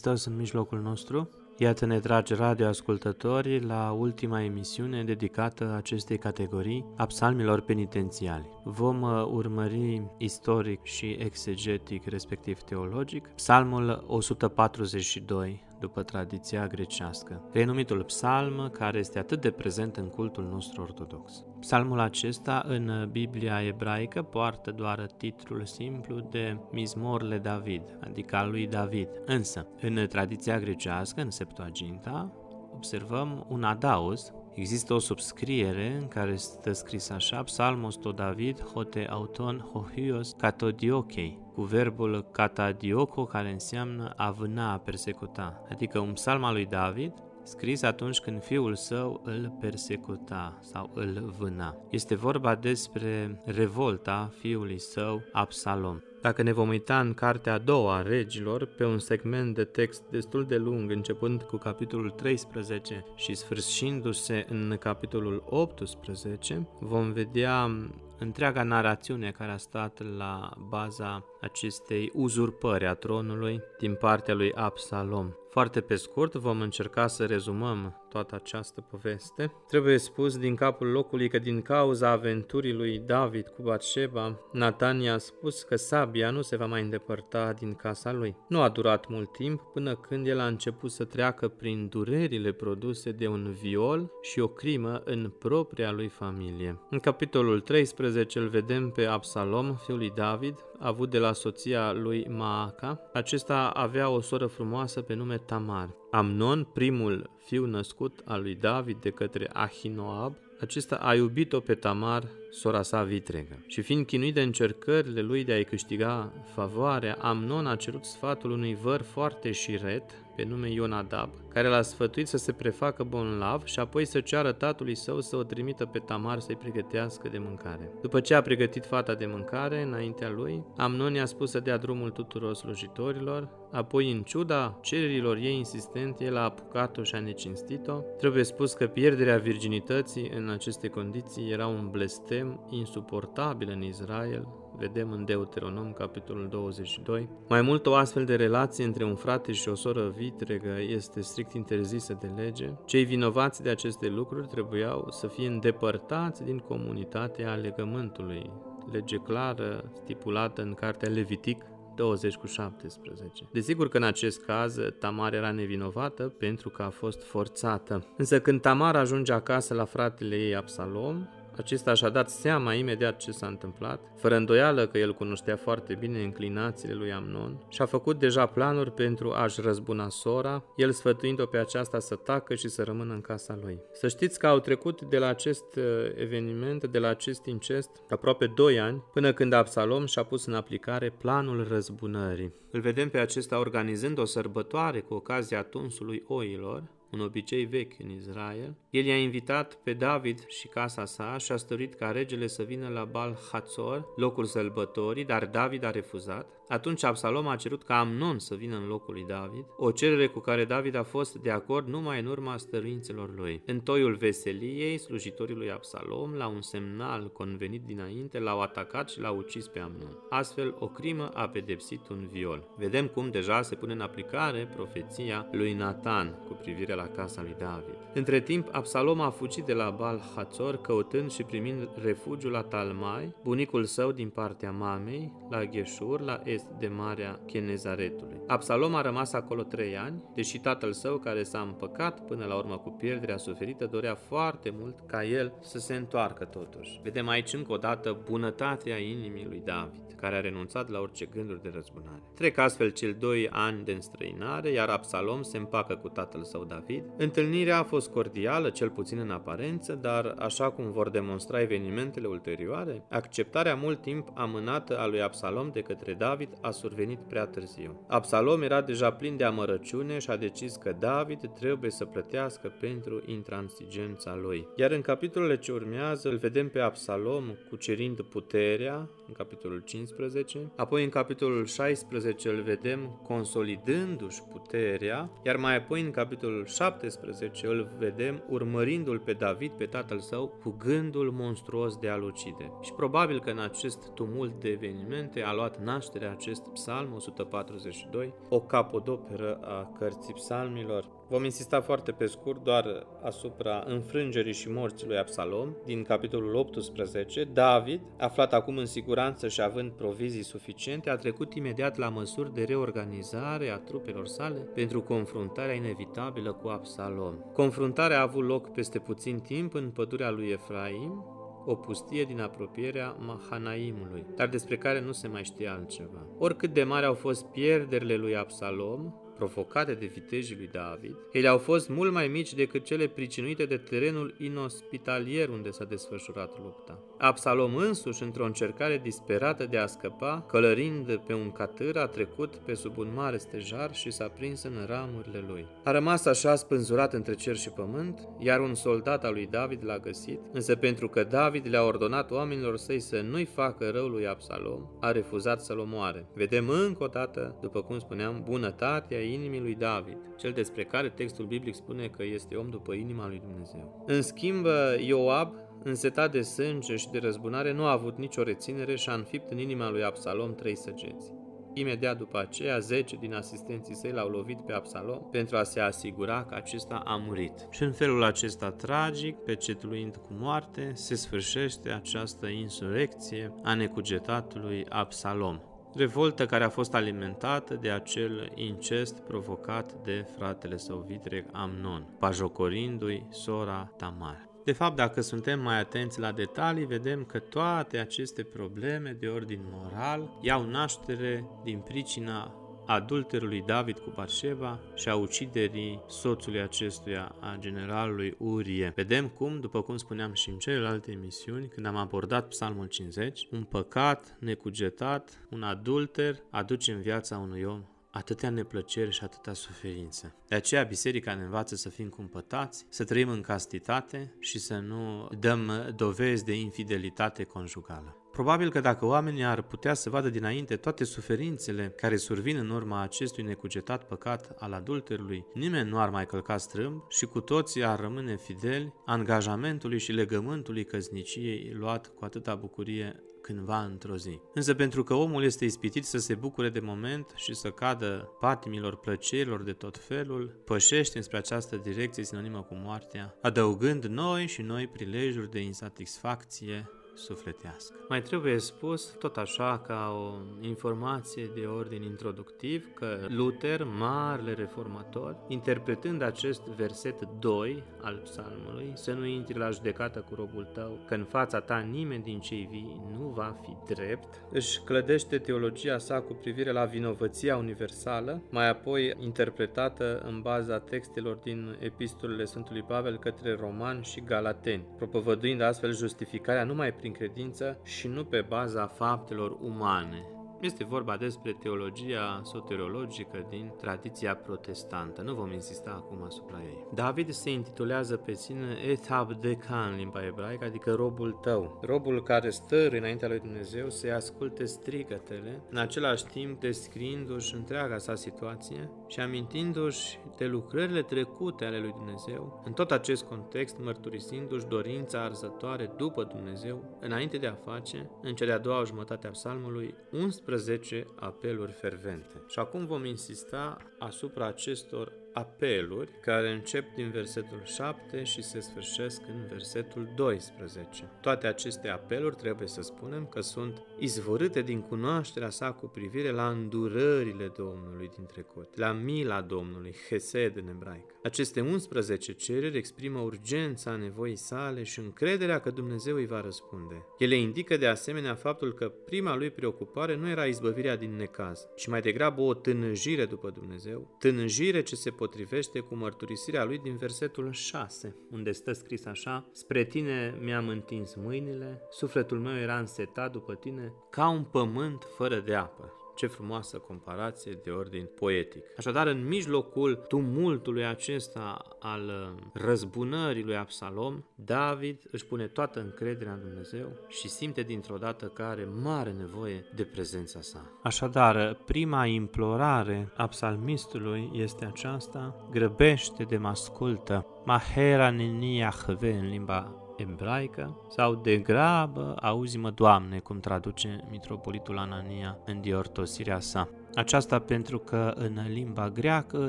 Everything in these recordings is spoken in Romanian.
Hristos în mijlocul nostru. Iată-ne, dragi radioascultători, la ultima emisiune dedicată acestei categorii a psalmilor penitențiali. Vom uh, urmări istoric și exegetic, respectiv teologic, psalmul 142 după tradiția grecească, renumitul psalm care este atât de prezent în cultul nostru ortodox. Psalmul acesta în Biblia ebraică poartă doar titlul simplu de Mizmorle David, adică al lui David. Însă, în tradiția grecească, în Septuaginta, observăm un adaos Există o subscriere în care stă scris așa, Psalmos to David, hote auton hohios katodiokei, cu verbul katadioco care înseamnă a vâna, a persecuta, adică un psalm al lui David scris atunci când fiul său îl persecuta sau îl vâna. Este vorba despre revolta fiului său Absalom. Dacă ne vom uita în cartea a doua a regilor, pe un segment de text destul de lung, începând cu capitolul 13 și sfârșindu-se în capitolul 18, vom vedea întreaga narațiune care a stat la baza acestei uzurpări a tronului din partea lui Absalom. Foarte pe scurt vom încerca să rezumăm toată această poveste. Trebuie spus din capul locului că din cauza aventurii lui David cu Batșeba, Natania a spus că sabia nu se va mai îndepărta din casa lui. Nu a durat mult timp până când el a început să treacă prin durerile produse de un viol și o crimă în propria lui familie. În capitolul 13 îl vedem pe Absalom, fiul lui David, avut de la soția lui Maaca. Acesta avea o soră frumoasă pe nume Tamar. Amnon, primul fiu născut al lui David de către Ahinoab, acesta a iubit-o pe Tamar, sora sa vitregă. Și fiind chinuit de încercările lui de a-i câștiga favoarea, Amnon a cerut sfatul unui văr foarte șiret, pe nume Ionadab, care l-a sfătuit să se prefacă bonlav și apoi să ceară tatălui său să o trimită pe Tamar să-i pregătească de mâncare. După ce a pregătit fata de mâncare înaintea lui, Amnon i-a spus să dea drumul tuturor slujitorilor, apoi în ciuda cererilor ei insistente, el a apucat-o și a necinstit-o. Trebuie spus că pierderea virginității în aceste condiții era un blestem insuportabil în Israel, vedem în Deuteronom, capitolul 22. Mai mult, o astfel de relație între un frate și o soră vitregă este strict interzisă de lege. Cei vinovați de aceste lucruri trebuiau să fie îndepărtați din comunitatea legământului, lege clară stipulată în cartea Levitic, 20 cu 17. Desigur că în acest caz Tamar era nevinovată pentru că a fost forțată. Însă când Tamar ajunge acasă la fratele ei Absalom, acesta și-a dat seama imediat ce s-a întâmplat, fără îndoială că el cunoștea foarte bine înclinațiile lui Amnon și a făcut deja planuri pentru a-și răzbuna sora, el sfătuind-o pe aceasta să tacă și să rămână în casa lui. Să știți că au trecut de la acest uh, eveniment, de la acest incest, aproape 2 ani, până când Absalom și-a pus în aplicare planul răzbunării. Îl vedem pe acesta organizând o sărbătoare cu ocazia tunsului oilor, un obicei vechi în Israel, el i-a invitat pe David și casa sa și a stărit ca regele să vină la Bal Hatzor, locul sălbătorii, dar David a refuzat. Atunci Absalom a cerut ca Amnon să vină în locul lui David, o cerere cu care David a fost de acord numai în urma stăruințelor lui. În toiul veseliei, slujitorii lui Absalom, la un semnal convenit dinainte, l-au atacat și l-au ucis pe Amnon. Astfel, o crimă a pedepsit un viol. Vedem cum deja se pune în aplicare profeția lui Nathan cu privire la casa lui David. Între timp, Absalom a fugit de la Bal Hațor, căutând și primind refugiu la Talmai, bunicul său din partea mamei, la Gheșur, la est de Marea Chenezaretului. Absalom a rămas acolo trei ani, deși tatăl său, care s-a împăcat până la urmă cu pierderea suferită, dorea foarte mult ca el să se întoarcă totuși. Vedem aici încă o dată bunătatea inimii lui David care a renunțat la orice gânduri de răzbunare. Trec astfel cel doi ani de înstrăinare, iar Absalom se împacă cu tatăl său David. Întâlnirea a fost cordială, cel puțin în aparență, dar, așa cum vor demonstra evenimentele ulterioare, acceptarea mult timp amânată a lui Absalom de către David a survenit prea târziu. Absalom era deja plin de amărăciune și a decis că David trebuie să plătească pentru intransigența lui. Iar în capitolele ce urmează îl vedem pe Absalom cucerind puterea, în capitolul 15, 15, apoi în capitolul 16 îl vedem consolidându-și puterea, iar mai apoi în capitolul 17 îl vedem urmărindu-l pe David, pe tatăl său, cu gândul monstruos de a-l ucide. Și probabil că în acest tumult de evenimente a luat naștere acest psalm 142, o capodoperă a cărții psalmilor, Vom insista foarte pe scurt doar asupra înfrângerii și morții lui Absalom din capitolul 18. David, aflat acum în siguranță și având provizii suficiente, a trecut imediat la măsuri de reorganizare a trupelor sale pentru confruntarea inevitabilă cu Absalom. Confruntarea a avut loc peste puțin timp în pădurea lui Efraim, o pustie din apropierea Mahanaimului, dar despre care nu se mai știe altceva. Oricât de mari au fost pierderile lui Absalom, provocate de vitejii lui David, ele au fost mult mai mici decât cele pricinuite de terenul inospitalier unde s-a desfășurat lupta. Absalom însuși, într-o încercare disperată de a scăpa, călărind pe un catâr, a trecut pe sub un mare stejar și s-a prins în ramurile lui. A rămas așa spânzurat între cer și pământ, iar un soldat al lui David l-a găsit, însă pentru că David le-a ordonat oamenilor săi să nu-i facă rău lui Absalom, a refuzat să-l omoare. Vedem încă o dată, după cum spuneam, bunătatea inimii lui David, cel despre care textul biblic spune că este om după inima lui Dumnezeu. În schimb, Ioab, însetat de sânge și de răzbunare, nu a avut nicio reținere și a înfipt în inima lui Absalom trei săgeți. Imediat după aceea, zece din asistenții săi l-au lovit pe Absalom pentru a se asigura că acesta a murit. Și în felul acesta tragic, pecetluind cu moarte, se sfârșește această insurecție a necugetatului Absalom revoltă care a fost alimentată de acel incest provocat de fratele său vitreg Amnon, pajocorindu-i sora Tamar. De fapt, dacă suntem mai atenți la detalii, vedem că toate aceste probleme de ordin moral iau naștere din pricina adulterului David cu Barșeva și a uciderii soțului acestuia, a generalului Urie. Vedem cum, după cum spuneam și în celelalte emisiuni, când am abordat Psalmul 50, un păcat necugetat, un adulter, aduce în viața unui om atâtea neplăceri și atâta suferință. De aceea biserica ne învață să fim cumpătați, să trăim în castitate și să nu dăm dovezi de infidelitate conjugală. Probabil că dacă oamenii ar putea să vadă dinainte toate suferințele care survin în urma acestui necugetat păcat al adulterului, nimeni nu ar mai călca strâmb și cu toții ar rămâne fideli angajamentului și legământului căzniciei luat cu atâta bucurie cândva într-o zi. Însă pentru că omul este ispitit să se bucure de moment și să cadă patimilor plăcerilor de tot felul, pășește înspre această direcție sinonimă cu moartea, adăugând noi și noi prilejuri de insatisfacție sufletească. Mai trebuie spus, tot așa, ca o informație de ordin introductiv, că Luther, marele reformator, interpretând acest verset 2 al psalmului, să nu intri la judecată cu robul tău, că în fața ta nimeni din cei vii nu va fi drept, își clădește teologia sa cu privire la vinovăția universală, mai apoi interpretată în baza textelor din epistolele Sfântului Pavel către romani și galateni, propovăduind astfel justificarea numai prin credință și nu pe baza faptelor umane. Este vorba despre teologia soteriologică din tradiția protestantă. Nu vom insista acum asupra ei. David se intitulează pe sine Ethab Decan în limba ebraică, adică robul tău. Robul care stă înaintea lui Dumnezeu să asculte strigătele, în același timp descriindu-și întreaga sa situație și amintindu-și de lucrările trecute ale lui Dumnezeu, în tot acest context mărturisindu-și dorința arzătoare după Dumnezeu, înainte de a face, în cea de-a doua jumătate a psalmului, 11 apeluri fervente. Și acum vom insista asupra acestor apeluri care încep din versetul 7 și se sfârșesc în versetul 12. Toate aceste apeluri trebuie să spunem că sunt izvorâte din cunoașterea sa cu privire la îndurările Domnului din trecut, la mila Domnului, Hesed în ebraică. Aceste 11 cereri exprimă urgența nevoii sale și încrederea că Dumnezeu îi va răspunde. Ele indică de asemenea faptul că prima lui preocupare nu era izbăvirea din necaz, ci mai degrabă o tânăjire după Dumnezeu, tânăjire ce se potrivește cu mărturisirea lui din versetul 6, unde stă scris așa, Spre tine mi-am întins mâinile, sufletul meu era însetat după tine, ca un pământ fără de apă. Ce frumoasă comparație de ordin poetic. Așadar, în mijlocul tumultului acesta al uh, răzbunării lui Absalom, David își pune toată încrederea în Dumnezeu și simte dintr-o dată că are mare nevoie de prezența sa. Așadar, prima implorare a psalmistului este aceasta, grăbește de mă ascultă, mahera nenia în limba ebraică sau de grabă, auzi-mă, Doamne, cum traduce mitropolitul Anania în diortosirea sa. Aceasta pentru că în limba greacă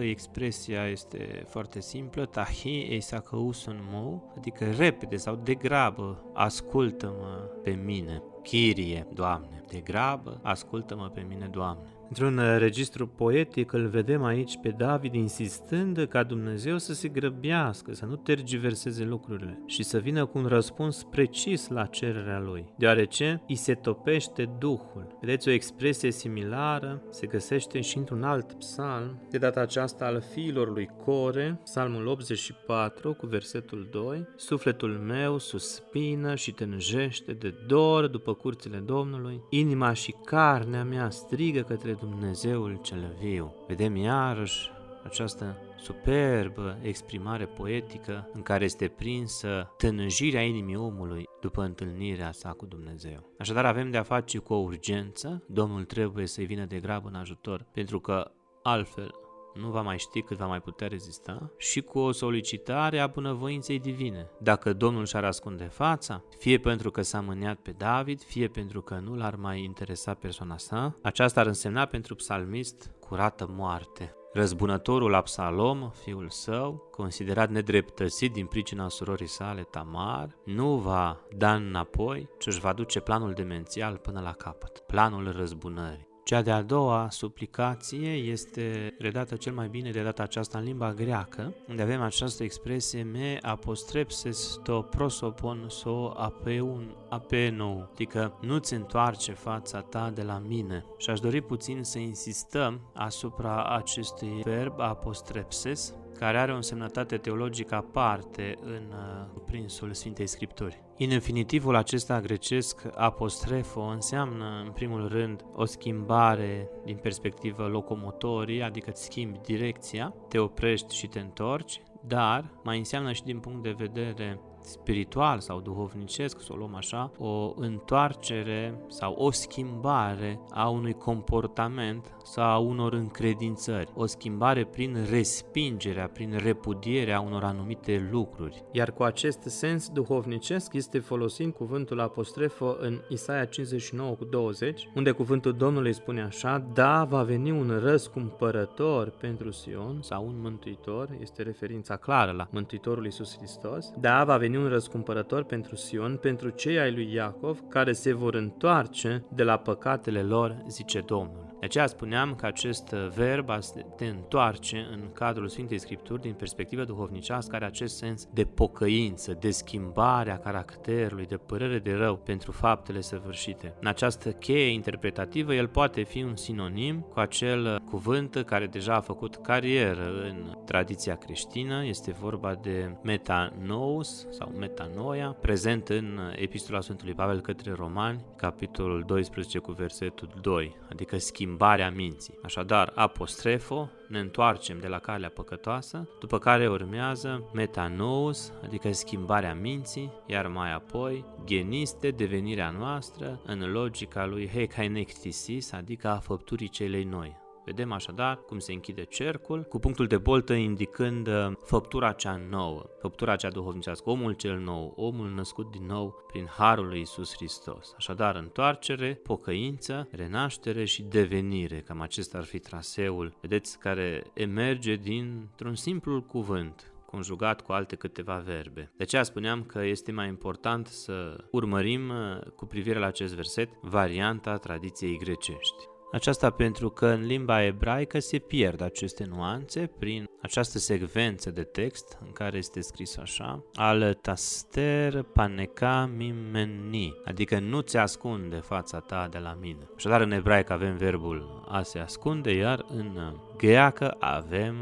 expresia este foarte simplă, tahi eisakausun mou, adică repede sau de grabă, ascultă-mă pe mine, Chirie, Doamne, de grabă, ascultă-mă pe mine, Doamne. Într-un uh, registru poetic îl vedem aici pe David insistând ca Dumnezeu să se grăbească, să nu tergiverseze lucrurile și să vină cu un răspuns precis la cererea lui, deoarece îi se topește Duhul. Vedeți, o expresie similară se găsește și într-un alt psalm, de data aceasta al fiilor lui Core, psalmul 84 cu versetul 2, Sufletul meu suspină și te înjește de dor după curțile Domnului, inima și carnea mea strigă către Dumnezeul cel viu. Vedem iarăși această superbă exprimare poetică în care este prinsă tânăjirea inimii omului după întâlnirea sa cu Dumnezeu. Așadar avem de a face cu o urgență, Domnul trebuie să-i vină de grabă în ajutor, pentru că altfel nu va mai ști cât va mai putea rezista și cu o solicitare a bunăvoinței divine. Dacă Domnul și-ar ascunde fața, fie pentru că s-a mâniat pe David, fie pentru că nu l-ar mai interesa persoana sa, aceasta ar însemna pentru psalmist curată moarte. Răzbunătorul Absalom, fiul său, considerat nedreptățit din pricina surorii sale Tamar, nu va da înapoi, ci își va duce planul demențial până la capăt, planul răzbunării. Cea de-a doua suplicație este redată cel mai bine de data aceasta în limba greacă, unde avem această expresie me apostrepses to prosopon so apeun apenou, adică nu-ți întoarce fața ta de la mine. Și aș dori puțin să insistăm asupra acestui verb apostrepses, care are o însemnătate teologică aparte în uh, prinsul Sfintei Scripturi. În infinitivul acesta grecesc, apostrefo, înseamnă, în primul rând, o schimbare din perspectivă locomotorii, adică îți schimbi direcția, te oprești și te întorci, dar mai înseamnă și din punct de vedere spiritual sau duhovnicesc, să o luăm așa, o întoarcere sau o schimbare a unui comportament sau a unor încredințări, o schimbare prin respingerea, prin repudierea unor anumite lucruri. Iar cu acest sens duhovnicesc este folosit cuvântul apostrefă în Isaia 59 cu 20, unde cuvântul Domnului spune așa, da, va veni un răscumpărător pentru Sion sau un mântuitor, este referința clară la Mântuitorul Iisus Hristos, da, va veni veni un răscumpărător pentru Sion, pentru cei ai lui Iacov, care se vor întoarce de la păcatele lor, zice Domnul. De aceea spuneam că acest verb a te întoarce în cadrul Sfintei Scripturi din perspectivă duhovnicească are acest sens de pocăință, de schimbare a caracterului, de părere de rău pentru faptele săvârșite. În această cheie interpretativă, el poate fi un sinonim cu acel cuvânt care deja a făcut carieră în tradiția creștină, este vorba de metanous sau metanoia, prezent în Epistola Sfântului Pavel către Romani, capitolul 12 cu versetul 2, adică schimbare schimbarea minții. Așadar, apostrefo, ne întoarcem de la calea păcătoasă, după care urmează metanous, adică schimbarea minții, iar mai apoi geniste, devenirea noastră în logica lui hekainectisis, adică a făpturii celei noi Vedem așadar cum se închide cercul, cu punctul de boltă indicând uh, făptura cea nouă, făptura cea duhovnicească, omul cel nou, omul născut din nou prin Harul lui Isus Hristos. Așadar, întoarcere, pocăință, renaștere și devenire, cam acesta ar fi traseul, vedeți, care emerge dintr-un simplu cuvânt, conjugat cu alte câteva verbe. De aceea spuneam că este mai important să urmărim uh, cu privire la acest verset varianta tradiției grecești. Aceasta pentru că în limba ebraică se pierd aceste nuanțe prin această secvență de text în care este scris așa al taster paneca mimeni, adică nu ți ascunde fața ta de la mine. Așadar în ebraică avem verbul a se ascunde, iar în greacă avem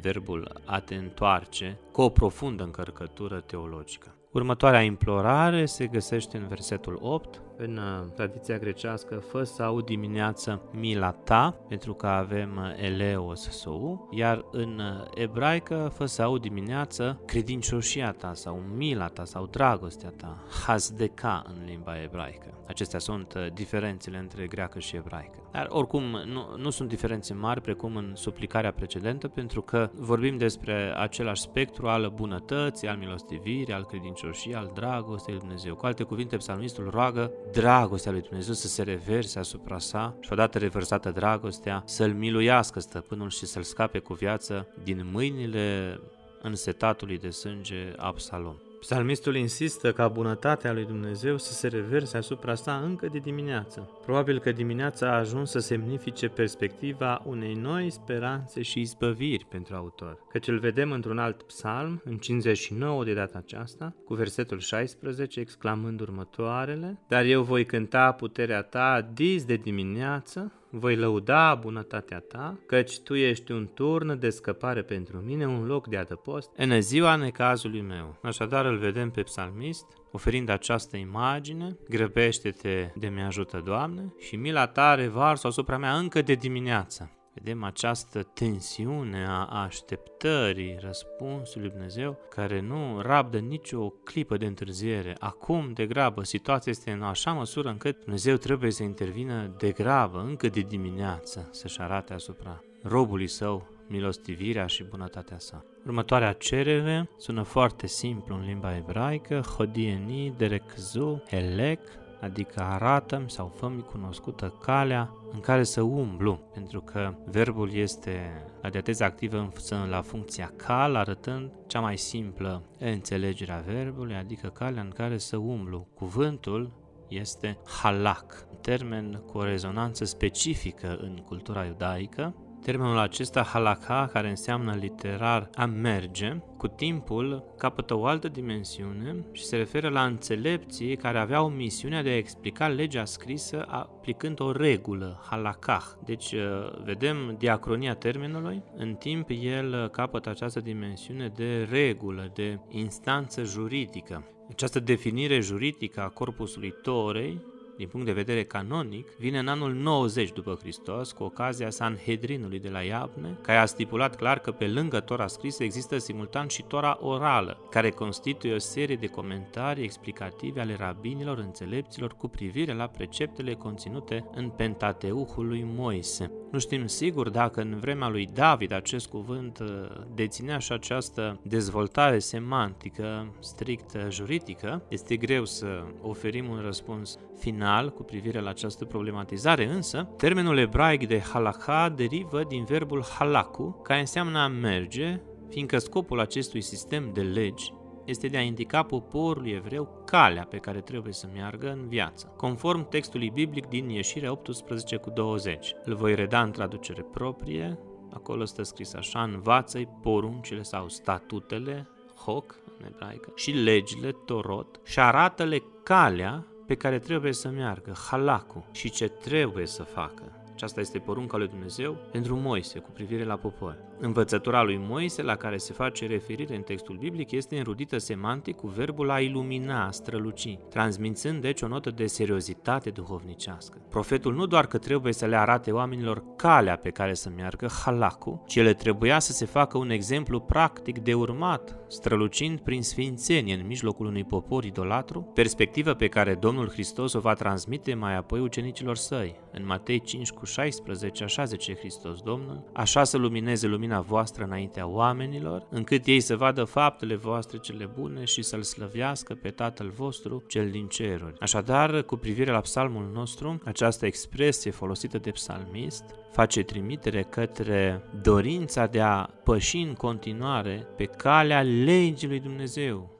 verbul a te întoarce cu o profundă încărcătură teologică. Următoarea implorare se găsește în versetul 8, în uh, tradiția grecească, fă să aud dimineață mila ta, pentru că avem uh, eleos sou, iar în uh, ebraică, fă să aud dimineață credincioșia ta sau mila ta sau dragostea ta, hasdeca în limba ebraică. Acestea sunt diferențele între greacă și ebraică. Dar oricum nu, nu sunt diferențe mari precum în suplicarea precedentă, pentru că vorbim despre același spectru al bunătății, al milostivirii, al credincioșiei, al dragostei lui Dumnezeu. Cu alte cuvinte, psalmistul roagă dragostea lui Dumnezeu să se reverse asupra sa și odată revărsată dragostea să-l miluiască stăpânul și să-l scape cu viață din mâinile însetatului de sânge Absalom. Psalmistul insistă ca bunătatea lui Dumnezeu să se reverse asupra sa încă de dimineață. Probabil că dimineața a ajuns să semnifice perspectiva unei noi speranțe și izbăviri pentru autor, căci îl vedem într-un alt psalm, în 59 de data aceasta, cu versetul 16, exclamând următoarele, Dar eu voi cânta puterea ta dis de dimineață, voi lăuda bunătatea ta, căci tu ești un turn de scăpare pentru mine, un loc de adăpost, în ziua necazului meu. Așadar îl vedem pe psalmist, oferind această imagine, grăbește-te de mi-ajută, Doamne, și mila ta revarsă asupra mea încă de dimineață. Vedem această tensiune a așteptării răspunsului Dumnezeu care nu rabdă nicio clipă de întârziere. Acum, de grabă, situația este în așa măsură încât Dumnezeu trebuie să intervină de grabă, încă de dimineață, să-și arate asupra robului său milostivirea și bunătatea sa. Următoarea cerere sună foarte simplu în limba ebraică, hodieni, derekzu, helek, adică arată sau fă cunoscută calea în care să umblu, pentru că verbul este adiateza activă la funcția cal, arătând cea mai simplă înțelegere a verbului, adică calea în care să umblu. Cuvântul este halak, termen cu o rezonanță specifică în cultura iudaică, Termenul acesta, halakha, care înseamnă literar a merge, cu timpul capătă o altă dimensiune și se referă la înțelepții care aveau misiunea de a explica legea scrisă aplicând o regulă, halakah. Deci uh, vedem diacronia termenului, în timp el capătă această dimensiune de regulă, de instanță juridică. Această definire juridică a corpusului Torei din punct de vedere canonic, vine în anul 90 după Hristos, cu ocazia Sanhedrinului de la Iapne, care a stipulat clar că pe lângă Tora scrisă există simultan și Tora orală, care constituie o serie de comentarii explicative ale rabinilor înțelepților cu privire la preceptele conținute în Pentateuhul lui Moise. Nu știm sigur dacă în vremea lui David acest cuvânt uh, deținea și această dezvoltare semantică strict juridică. Este greu să oferim un răspuns final cu privire la această problematizare, însă termenul ebraic de halakha derivă din verbul halaku, care înseamnă a merge, fiindcă scopul acestui sistem de legi este de a indica poporului evreu calea pe care trebuie să meargă în viață, conform textului biblic din Ieșirea 18 cu 20. Îl voi reda în traducere proprie, acolo stă scris așa, învață-i poruncile sau statutele, hoc în ebraică, și legile, torot, și arată-le calea pe care trebuie să meargă, halacu, și ce trebuie să facă. Aceasta este porunca lui Dumnezeu pentru Moise cu privire la popor. Învățătura lui Moise, la care se face referire în textul biblic, este înrudită semantic cu verbul a ilumina, a străluci, transmițând deci o notă de seriozitate duhovnicească. Profetul nu doar că trebuie să le arate oamenilor calea pe care să meargă, halacu, ci ele trebuia să se facă un exemplu practic de urmat, strălucind prin sfințenie în mijlocul unui popor idolatru, perspectivă pe care Domnul Hristos o va transmite mai apoi ucenicilor săi, în Matei 5 cu cu 16, așa zice Hristos Domnul, așa să lumineze lumina voastră înaintea oamenilor, încât ei să vadă faptele voastre cele bune și să-L slăvească pe Tatăl vostru cel din ceruri. Așadar, cu privire la psalmul nostru, această expresie folosită de psalmist face trimitere către dorința de a păși în continuare pe calea legii lui Dumnezeu,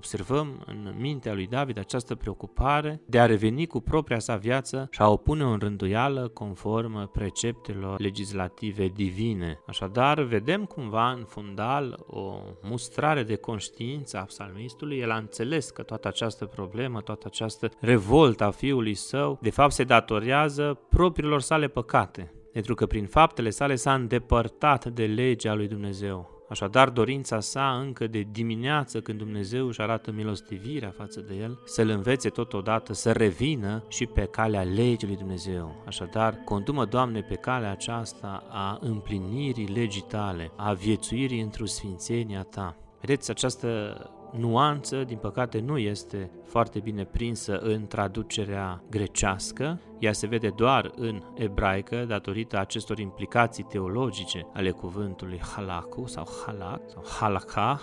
Observăm în mintea lui David această preocupare de a reveni cu propria sa viață și a o pune în rânduială conform preceptelor legislative divine. Așadar, vedem cumva în fundal o mustrare de conștiință a psalmistului. El a înțeles că toată această problemă, toată această revoltă a fiului său, de fapt se datorează propriilor sale păcate, pentru că prin faptele sale s-a îndepărtat de legea lui Dumnezeu. Așadar, dorința sa încă de dimineață, când Dumnezeu își arată milostivirea față de el, să-l învețe totodată să revină și pe calea legii lui Dumnezeu. Așadar, condumă, Doamne, pe calea aceasta a împlinirii legii tale, a viețuirii într-o sfințenia ta. Vedeți, această nuanță, din păcate, nu este foarte bine prinsă în traducerea grecească. Ea se vede doar în ebraică datorită acestor implicații teologice ale cuvântului halaku sau halak sau halakah,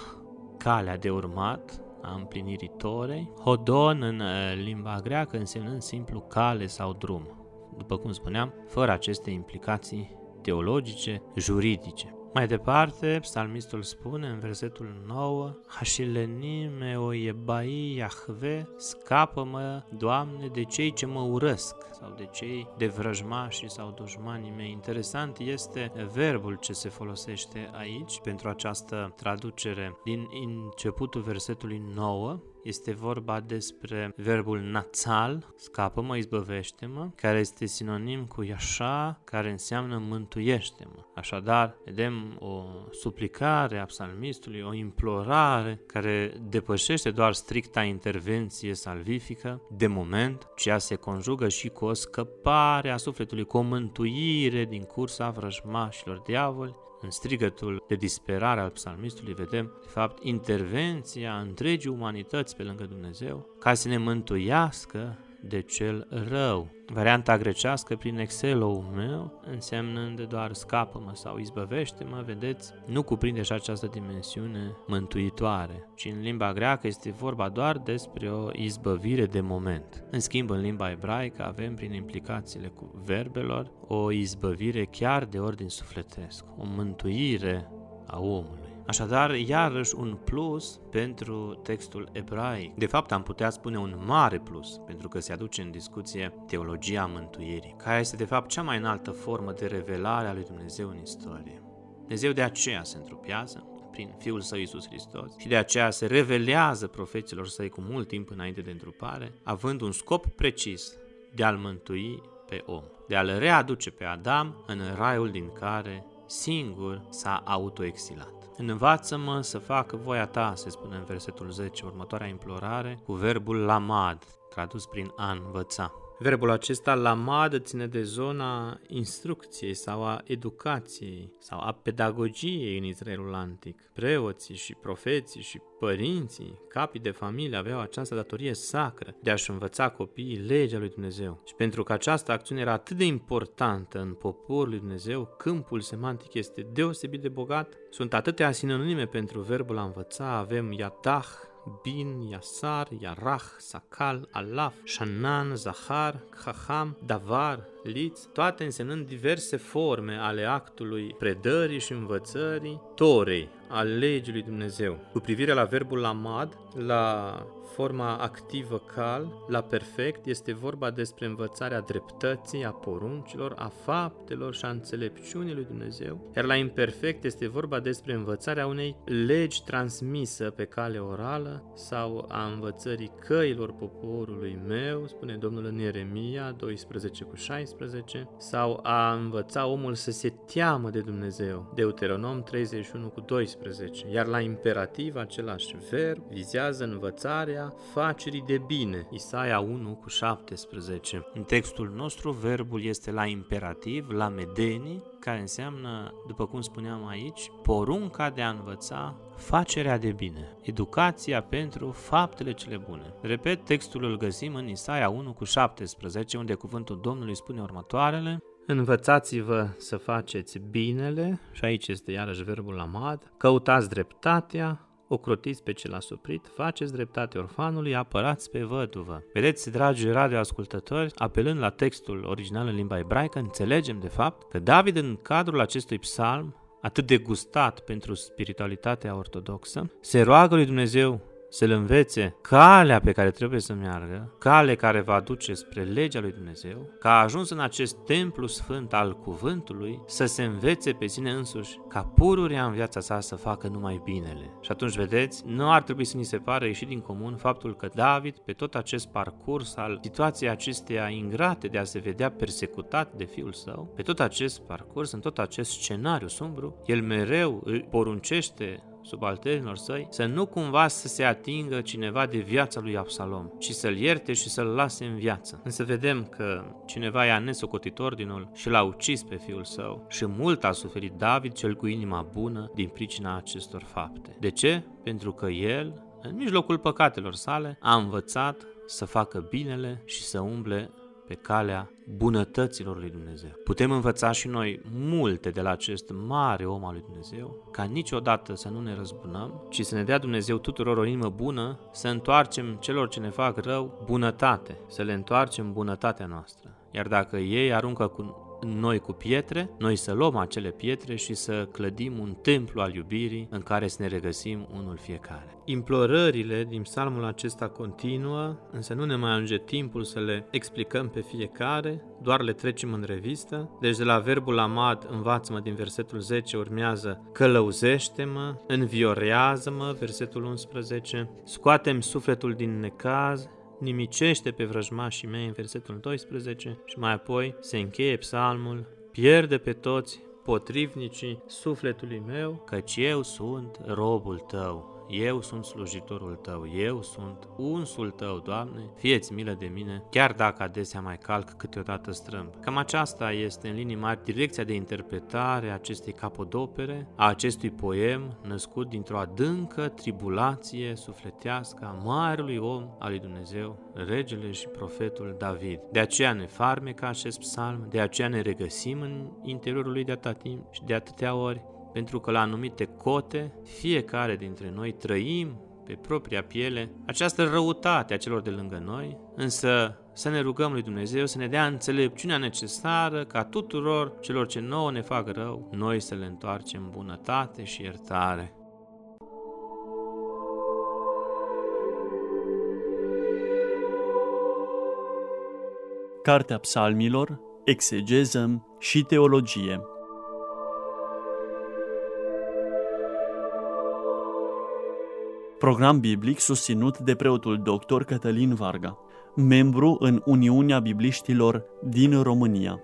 calea de urmat, a împlinirii torei, hodon în uh, limba greacă însemnând simplu cale sau drum. După cum spuneam, fără aceste implicații teologice, juridice. Mai departe, psalmistul spune în versetul 9, Hașilenime o iebai Iahve, scapă-mă, Doamne, de cei ce mă urăsc sau de cei de vrăjmași sau dușmanii mei. Interesant este verbul ce se folosește aici pentru această traducere din începutul versetului 9, este vorba despre verbul națal, scapă-mă, izbăvește-mă, care este sinonim cu iașa, care înseamnă mântuiește-mă. Așadar, vedem o suplicare a psalmistului, o implorare care depășește doar stricta intervenție salvifică de moment, ci se conjugă și cu o scăpare a sufletului, cu o mântuire din cursa vrăjmașilor diavoli, în strigătul de disperare al psalmistului vedem, de fapt, intervenția întregii umanități pe lângă Dumnezeu ca să ne mântuiască de cel rău. Varianta grecească prin excelou meu, însemnând doar scapă-mă sau izbăvește-mă, vedeți, nu cuprinde și această dimensiune mântuitoare, ci în limba greacă este vorba doar despre o izbăvire de moment. În schimb, în limba ebraică avem prin implicațiile cu verbelor o izbăvire chiar de ordin sufletesc, o mântuire a omului. Așadar, iarăși un plus pentru textul ebraic. De fapt, am putea spune un mare plus, pentru că se aduce în discuție teologia mântuirii, care este de fapt cea mai înaltă formă de revelare a lui Dumnezeu în istorie. Dumnezeu de aceea se întrupează prin Fiul Său Iisus Hristos și de aceea se revelează profeților săi cu mult timp înainte de întrupare, având un scop precis de a-l mântui pe om, de a-l readuce pe Adam în raiul din care singur s-a autoexilat. Învață-mă să fac voia ta, se spune în versetul 10, următoarea implorare, cu verbul lamad, tradus prin a învăța. Verbul acesta, lamad, ține de zona instrucției sau a educației sau a pedagogiei în Israelul antic. Preoții și profeții și părinții, capii de familie aveau această datorie sacră de a-și învăța copiii legea lui Dumnezeu. Și pentru că această acțiune era atât de importantă în poporul lui Dumnezeu, câmpul semantic este deosebit de bogat. Sunt atâtea sinonime pentru verbul a învăța, avem yatah, בין, יסר, ירח, סקל, עלף, שנן, זכר, חכם, דבר, Liț, toate însemnând diverse forme ale actului predării și învățării Torei, al legii lui Dumnezeu. Cu privire la verbul lamad, la forma activă cal, la perfect, este vorba despre învățarea dreptății, a poruncilor, a faptelor și a înțelepciunii lui Dumnezeu, iar la imperfect este vorba despre învățarea unei legi transmisă pe cale orală sau a învățării căilor poporului meu, spune Domnul în Ieremia 12 cu 16, sau a învăța omul să se teamă de Dumnezeu, Deuteronom 31 cu 12, iar la imperativ același verb vizează învățarea facerii de bine. Isaia 1 cu 17. În textul nostru verbul este la imperativ, la medeni, care înseamnă, după cum spuneam aici, porunca de a învăța facerea de bine, educația pentru faptele cele bune. Repet, textul îl găsim în Isaia 1 cu 17, unde cuvântul Domnului spune următoarele, Învățați-vă să faceți binele, și aici este iarăși verbul amad, căutați dreptatea, ocrotiți pe cel asuprit, faceți dreptate orfanului, apărați pe văduvă. Vedeți, dragi radioascultători, apelând la textul original în limba ebraică, înțelegem de fapt că David în cadrul acestui psalm atât de gustat pentru spiritualitatea ortodoxă, se roagă lui Dumnezeu să-l învețe calea pe care trebuie să meargă, cale care va duce spre legea lui Dumnezeu, că a ajuns în acest templu sfânt al cuvântului să se învețe pe sine însuși ca pururea în viața sa să facă numai binele. Și atunci, vedeți, nu ar trebui să ni se pare ieșit din comun faptul că David, pe tot acest parcurs al situației acesteia ingrate de a se vedea persecutat de fiul său, pe tot acest parcurs, în tot acest scenariu sumbru, el mereu îi poruncește subalternilor săi, să nu cumva să se atingă cineva de viața lui Absalom, ci să-l ierte și să-l lase în viață. Însă vedem că cineva i-a nesocotit ordinul și l-a ucis pe fiul său și mult a suferit David cel cu inima bună din pricina acestor fapte. De ce? Pentru că el, în mijlocul păcatelor sale, a învățat să facă binele și să umble pe calea bunătăților lui Dumnezeu. Putem învăța și noi multe de la acest mare om al lui Dumnezeu, ca niciodată să nu ne răzbunăm, ci să ne dea Dumnezeu tuturor o inimă bună, să întoarcem celor ce ne fac rău bunătate, să le întoarcem bunătatea noastră. Iar dacă ei aruncă cu noi cu pietre, noi să luăm acele pietre și să clădim un templu al iubirii în care să ne regăsim unul fiecare. Implorările din psalmul acesta continuă, însă nu ne mai ajunge timpul să le explicăm pe fiecare, doar le trecem în revistă. Deci de la verbul amad, învață-mă din versetul 10, urmează călăuzește-mă, înviorează-mă, versetul 11, scoatem sufletul din necaz, nimicește pe vrăjmașii mei în versetul 12 și mai apoi se încheie psalmul, pierde pe toți potrivnicii sufletului meu, căci eu sunt robul tău eu sunt slujitorul tău, eu sunt unsul tău, Doamne, fieți milă de mine, chiar dacă adesea mai calc câteodată strâmb. Cam aceasta este în linii mari direcția de interpretare a acestei capodopere, a acestui poem născut dintr-o adâncă tribulație sufletească a marelui om al lui Dumnezeu, regele și profetul David. De aceea ne farmecă acest psalm, de aceea ne regăsim în interiorul lui de atâta timp și de atâtea ori, pentru că la anumite cote, fiecare dintre noi trăim pe propria piele această răutate a celor de lângă noi, însă să ne rugăm lui Dumnezeu să ne dea înțelepciunea necesară ca tuturor celor ce nouă ne fac rău, noi să le întoarcem bunătate și iertare. Cartea Psalmilor, Exegeză și Teologie Program biblic susținut de preotul dr. Cătălin Varga, membru în Uniunea Bibliștilor din România.